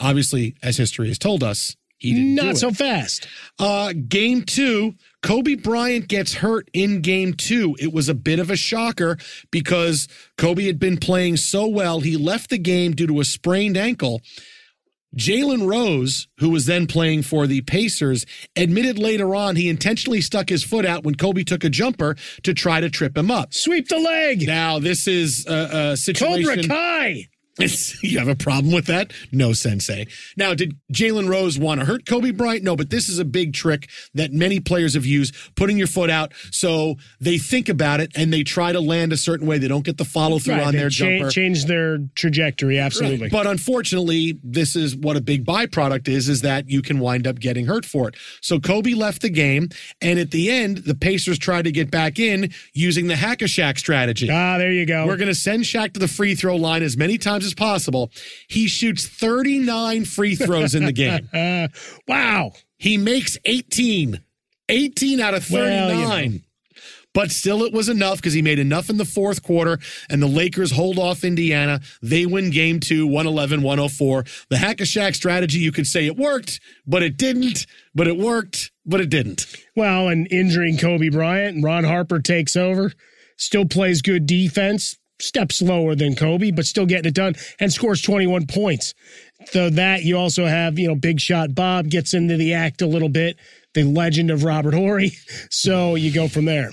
Obviously, as history has told us, he didn't Not so fast. Uh, game two, Kobe Bryant gets hurt in game two. It was a bit of a shocker because Kobe had been playing so well. He left the game due to a sprained ankle. Jalen Rose, who was then playing for the Pacers, admitted later on he intentionally stuck his foot out when Kobe took a jumper to try to trip him up. Sweep the leg. Now, this is a, a situation. Cobra Kai. It's- you have a problem with that? No, Sensei. Now, did Jalen Rose want to hurt Kobe Bryant? No, but this is a big trick that many players have used, putting your foot out so they think about it and they try to land a certain way. They don't get the follow through Right, on their cha- jumper. Change their trajectory. Absolutely. Right. But unfortunately, this is what a big byproduct is, is that you can wind up getting hurt for it. So Kobe left the game, and at the end, the Pacers tried to get back in using the hack a Shaq strategy. ah, there you go. We're going to send Shaq to the free throw line as many times as possible. He shoots 39 free throws in the game. wow. He makes 18. 18 out of Well, 39. you know. But still, it was enough because he made enough in the fourth quarter, and the Lakers hold off Indiana. They win game two, 111 104. The hack a Shaq strategy, you could say it worked, but it didn't. But it worked, but it didn't. Well, and injuring Kobe Bryant, and Ron Harper takes over. Still plays good defense. Steps slower than Kobe, but still getting it done and scores 21 points. So that you also have, you know, Big Shot Bob gets into the act a little bit. The legend of Robert Horry. So you go from there.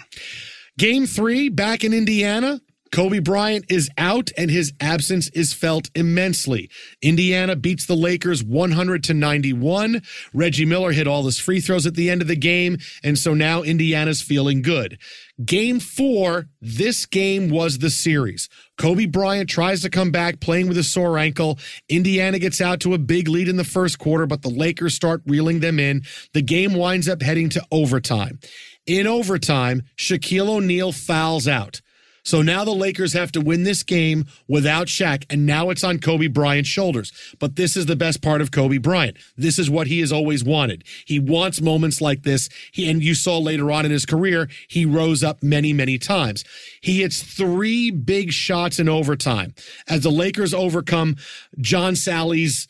Game three, back in Indiana. Kobe Bryant is out and his absence is felt immensely. Indiana beats the Lakers 100 to 91. Reggie Miller hit all his free throws at the end of the game, and so now Indiana's feeling good. Game four, this game was the series. Kobe Bryant tries to come back playing with a sore ankle. Indiana gets out to a big lead in the first quarter, but the Lakers start reeling them in. The game winds up heading to overtime. In overtime, Shaquille O'Neal fouls out. So now the Lakers have to win this game without Shaq, and now it's on Kobe Bryant's shoulders. But this is the best part of Kobe Bryant. This is what he has always wanted. He wants moments like this. He, and you saw later on in his career, he rose up many, many times. He hits three big shots in overtime as the Lakers overcome John Salley's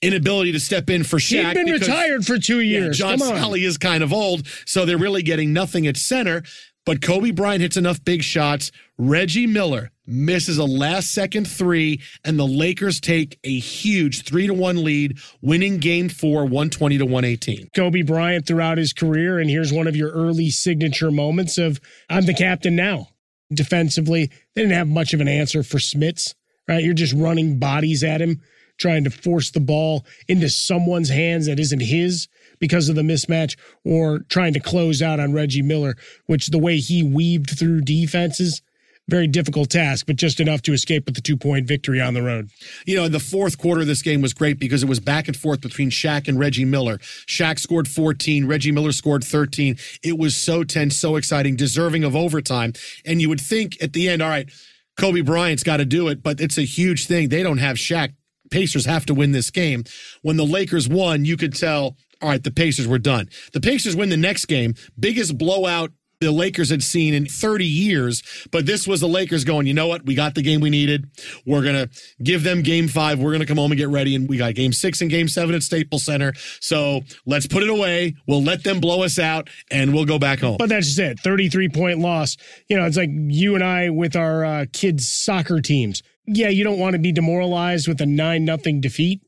inability to step in for Shaq. He'd been because- retired for two years. yeah, John. Salley is kind of old, so they're really getting nothing at center. But Kobe Bryant hits enough big shots. Reggie Miller misses a last second three, and the Lakers take a huge three to one lead, winning game four, 120 to 118. Kobe Bryant throughout his career, and here's one of your early signature moments of I'm the captain now. Defensively, they didn't have much of an answer for Smits, right? You're just running bodies at him, trying to force the ball into someone's hands that isn't his because of the mismatch, or trying to close out on Reggie Miller, which the way he weaved through defenses, very difficult task, but just enough to escape with the two point victory on the road. You know, in the fourth quarter of this game was great because it was back and forth between Shaq and Reggie Miller. Shaq scored 14, Reggie Miller scored 13. It was so tense, so exciting, deserving of overtime. And you would think at the end, all right, Kobe Bryant's got to do it, but it's a huge thing. They don't have Shaq. Pacers have to win this game. When the Lakers won, you could tell, all right, the Pacers were done. The Pacers win the next game, biggest blowout the Lakers had seen in 30 years, but this was the Lakers going, you know what? We got the game we needed. We're going to give them game five. We're going to come home and get ready. And we got game six and game seven at Staples Center. So let's put it away. We'll let them blow us out and we'll go back home. But that's just it. 33 point loss. You know, it's like you and I with our uh, kids' soccer teams. Yeah, you don't want to be demoralized with a 9 nothing defeat,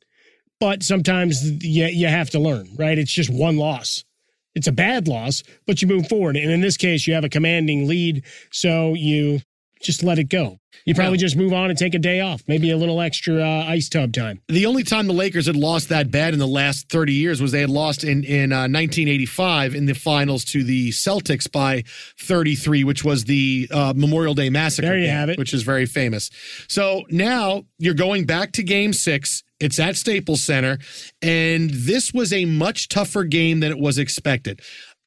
but sometimes you, you have to learn, right? It's just one loss. It's a bad loss, but you move forward. And in this case, you have a commanding lead, so you just let it go. You probably just move on and take a day off, maybe a little extra uh, ice tub time. The only time the Lakers had lost that bad in the last 30 years was they had lost in, in uh, 1985 in the finals to the Celtics by 33, which was the uh, Memorial Day Massacre. There you game, have it. Which is very famous. So now you're going back to game six. It's at Staples Center. And this was a much tougher game than it was expected.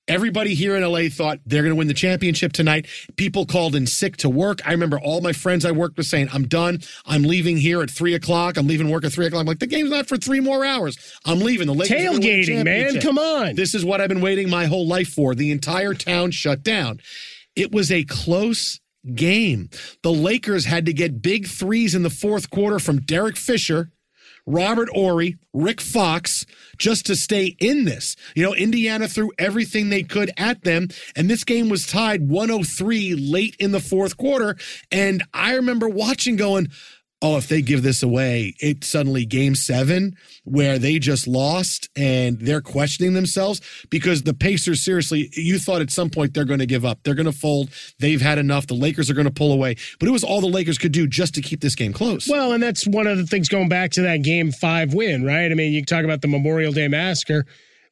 Everybody here in LA thought they're going to win the championship tonight. People called in sick to work. I remember all my friends I worked with saying, I'm done. I'm leaving here at three o'clock. I'm leaving work at three o'clock. I'm like, the game's not for three more hours. I'm leaving. The Lakers Tailgating, man. Come on. This is what I've been waiting my whole life for. The entire town shut down. It was a close game. The Lakers had to get big threes in the fourth quarter from Derek Fisher, Robert Horry, Rick Fox, just to stay in this. You know, Indiana threw everything they could at them, and this game was tied 103 late in the fourth quarter. And I remember watching going, oh, if they give this away, it's suddenly game seven where they just lost and they're questioning themselves because the Pacers, seriously, you thought at some point they're going to give up. They're going to fold. They've had enough. The Lakers are going to pull away. But it was all the Lakers could do just to keep this game close. Well, and that's one of the things going back to that game five win, right? I mean, you talk about the Memorial Day massacre.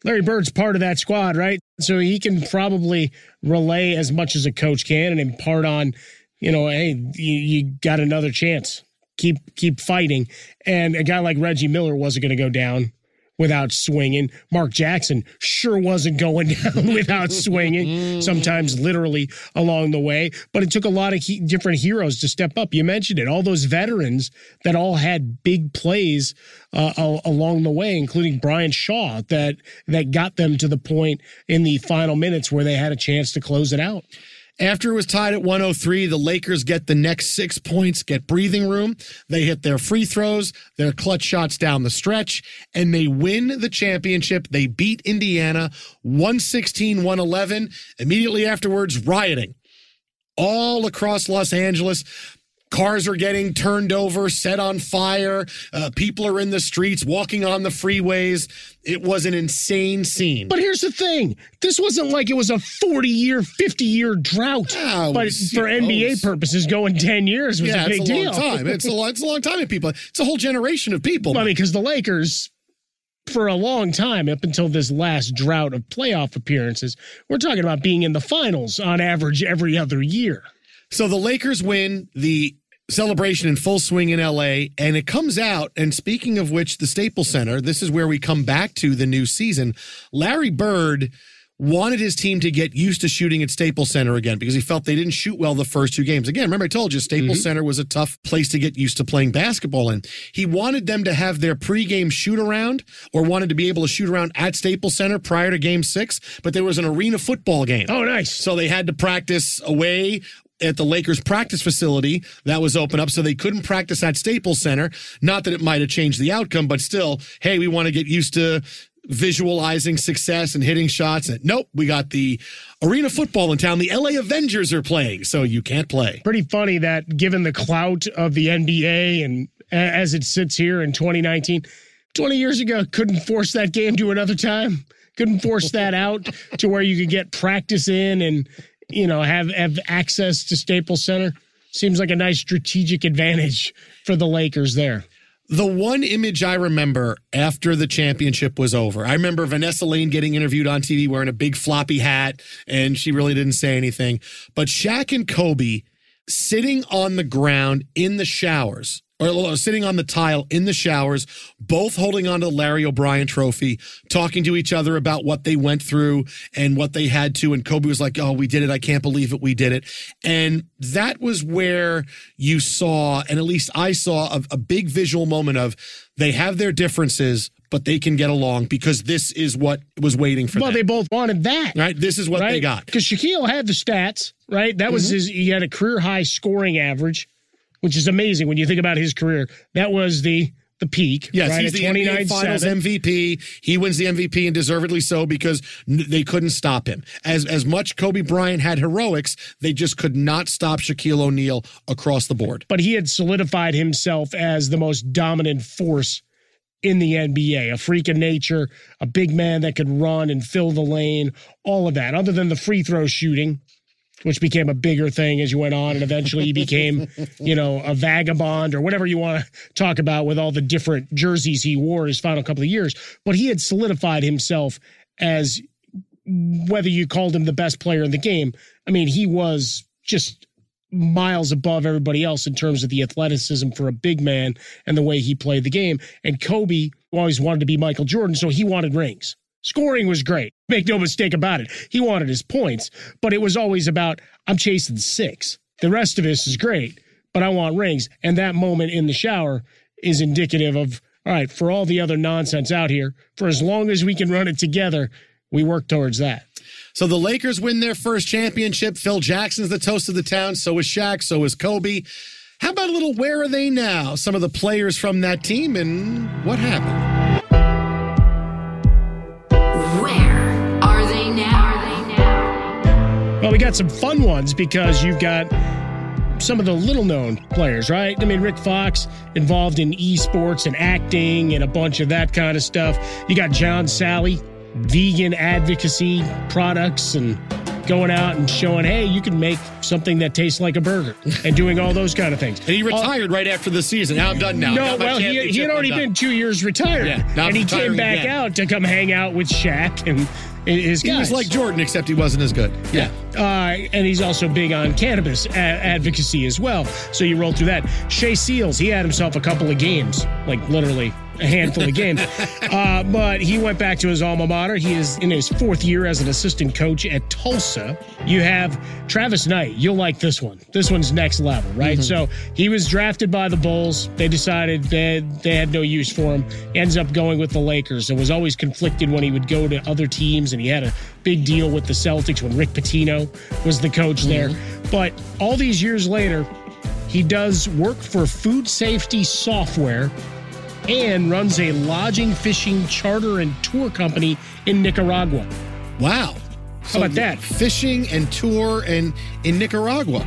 Larry Bird's part of that squad, right? So he can probably relay as much as a coach can and impart on, you know, hey, you, you got another chance. Keep keep fighting. And a guy like Reggie Miller wasn't going to go down without swinging. Mark Jackson sure wasn't going down without swinging, sometimes literally along the way. But it took a lot of he- different heroes to step up. You mentioned it, all those veterans that all had big plays uh, al- along the way, including Brian Shaw, that that got them to the point in the final minutes where they had a chance to close it out. After it was tied at 103, the Lakers get the next six points, get breathing room. They hit their free throws, their clutch shots down the stretch, and they win the championship. They beat Indiana 116 111. Immediately afterwards, rioting all across Los Angeles. Cars are getting turned over, set on fire. Uh, people are in the streets, walking on the freeways. It was an insane scene. But here's the thing: this wasn't like it was a 40 year, 50 year drought. Yeah, but was- for NBA was- purposes, going 10 years was yeah, a big it's a deal. long time. It's a, lo- it's a long time of people. It's a whole generation of people. I mean, because the Lakers, for a long time, up until this last drought of playoff appearances, we're talking about being in the finals on average every other year. So the Lakers win the celebration in full swing in LA, and it comes out. And speaking of which, the Staples Center, this is where we come back to the new season. Larry Bird wanted his team to get used to shooting at Staples Center again because he felt they didn't shoot well the first two games. Again, remember I told you Staples mm-hmm. Center was a tough place to get used to playing basketball in. He wanted them to have their pregame shoot around or wanted to be able to shoot around at Staples Center prior to game six, but there was an arena football game. Oh, nice. So they had to practice away at the Lakers practice facility that was open up so they couldn't practice at Staples Center. Not that it might have changed the outcome, but still, hey, we want to get used to visualizing success and hitting shots. And nope, we got the arena football in town. The LA Avengers are playing, so you can't play. Pretty funny that given the clout of the NBA and as it sits here in 2019, 20 years ago, couldn't force that game to another time. Couldn't force that out to where you could get practice in and, you know, have, have access to Staples Center. Seems like a nice strategic advantage for the Lakers there. The one image I remember after the championship was over, I remember Vanessa Laine getting interviewed on TV wearing a big floppy hat, and she really didn't say anything. But Shaq and Kobe sitting on the ground in the showers, or uh, sitting on the tile in the showers, both holding on to the Larry O'Brien trophy, talking to each other about what they went through and what they had to. And Kobe was like, Oh, we did it. I can't believe it. We did it. And that was where you saw, and at least I saw, a, a big visual moment of they have their differences, but they can get along because this is what was waiting for Well, them. Well, they both wanted that. right? This is what they got. Because Shaquille had the stats, right? That was mm-hmm. his, he had a career high scoring average, which is amazing when you think about his career. That was the the peak. Yes, right? he's the NBA Finals 29-7. MVP. He wins the MVP and deservedly so because they couldn't stop him. As as much Kobe Bryant had heroics, they just could not stop Shaquille O'Neal across the board. But he had solidified himself as the most dominant force in the NBA, a freak of nature, a big man that could run and fill the lane, all of that, other than the free throw shooting, which became a bigger thing as you went on. And eventually he became, you know, a vagabond or whatever you want to talk about with all the different jerseys he wore his final couple of years. But he had solidified himself as whether you called him the best player in the game. I mean, he was just miles above everybody else in terms of the athleticism for a big man and the way he played the game. And Kobe always wanted to be Michael Jordan, so he wanted rings. Scoring was great. Make no mistake about it. He wanted his points, but it was always about, I'm chasing six. The rest of this is great, but I want rings. And that moment in the shower is indicative of, all right, for all the other nonsense out here, for as long as we can run it together, we work towards that. So the Lakers win their first championship. Phil Jackson's the toast of the town. So is Shaq. So is Kobe. How about a little where are they now? Some of the players from that team and what happened? Got some fun ones because you've got some of the little known players, right? I mean, Rick Fox involved in esports and acting and a bunch of that kind of stuff. You got John Salley, vegan advocacy products and going out and showing, hey, you can make something that tastes like a burger and doing all those kind of things. And he retired right after the season. Now I'm done now. No, well, he, he had already been two years retired. Yeah, and he came back again. out to come hang out with Shaq and his He guys. was like Jordan, except he wasn't as good. Yeah. Uh, and he's also big on cannabis a- advocacy as well. So you roll through that. Shea Seals, he had himself a couple of games, like literally a handful of games. Uh, but he went back to his alma mater. He is in his fourth year as an assistant coach at Tulsa. You have Travis Knight. You'll like this one. This one's next level, right? So he was drafted by the Bulls. They decided that they had no use for him. Ends up going with the Lakers and was always conflicted when he would go to other teams. And he had a big deal with the Celtics when Rick Pitino was the coach there. But all these years later, he does work for food safety software and runs a lodging, fishing, charter, and tour company in Nicaragua. Wow. How about that? Fishing and tour and in Nicaragua.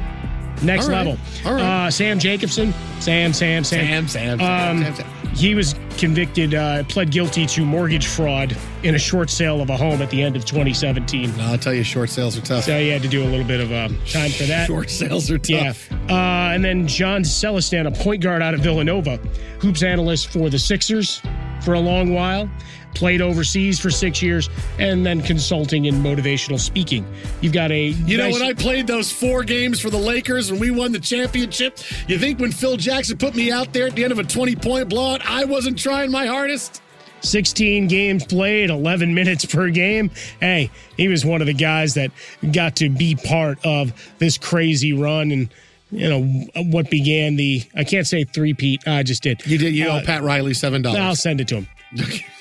Next All right. level. All right. Uh, Sam Jacobson. Sam, Sam, Sam. Sam, Sam, Sam, Um, Sam, Sam. He was convicted, uh, pled guilty to mortgage fraud in a short sale of a home at the end of 2017. No, I'll tell you, short sales are tough. So he had to do a little bit of um, time for that. Short sales are tough. Yeah. Uh, and then John Celestand, a point guard out of Villanova, hoops analyst for the Sixers for a long while, played overseas for six years, and then consulting and motivational speaking. You've got a. You know, when I played those four games for the Lakers when we won the championship, you think when Phil Jackson put me out there at the end of a 20 point blowout, I wasn't trying my hardest? 16 games played, 11 minutes per game. Hey, he was one of the guys that got to be part of this crazy run and you know what began the I can't say three-peat. I just did. You did, you Uh, owe Pat Riley $7. I'll send it to him. Okay.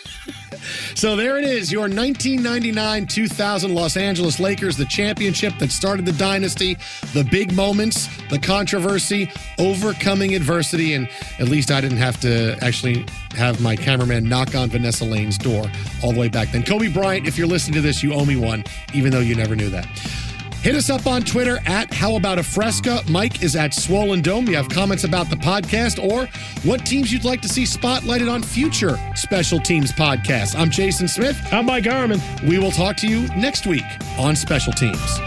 So there it is, your 1999 2000 Los Angeles Lakers, the championship that started the dynasty, the big moments, the controversy, overcoming adversity. And at least I didn't have to actually have my cameraman knock on Vanessa Laine's door all the way back then. Kobe Bryant, if you're listening to this, you owe me one, even though you never knew that. Hit us up on Twitter at How About a Fresca. Mike is at Swollen Dome. You have comments about the podcast or what teams you'd like to see spotlighted on future special teams podcasts. I'm Jason Smith. I'm Mike Garman. We will talk to you next week on Special Teams.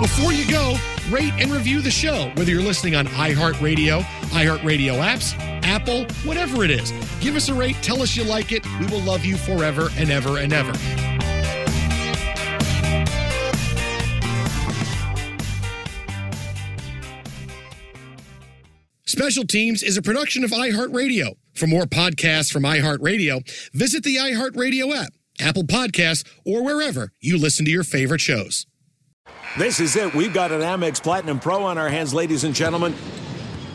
Before you go, rate and review the show, whether you're listening on iHeartRadio, iHeartRadio apps, Apple, whatever it is. Give us a rate, tell us you like it. We will love you forever and ever and ever. Special Teams is a production of iHeartRadio. For more podcasts from iHeartRadio, visit the iHeartRadio app, Apple Podcasts, or wherever you listen to your favorite shows. This is it. We've got an Amex Platinum Pro on our hands, ladies and gentlemen.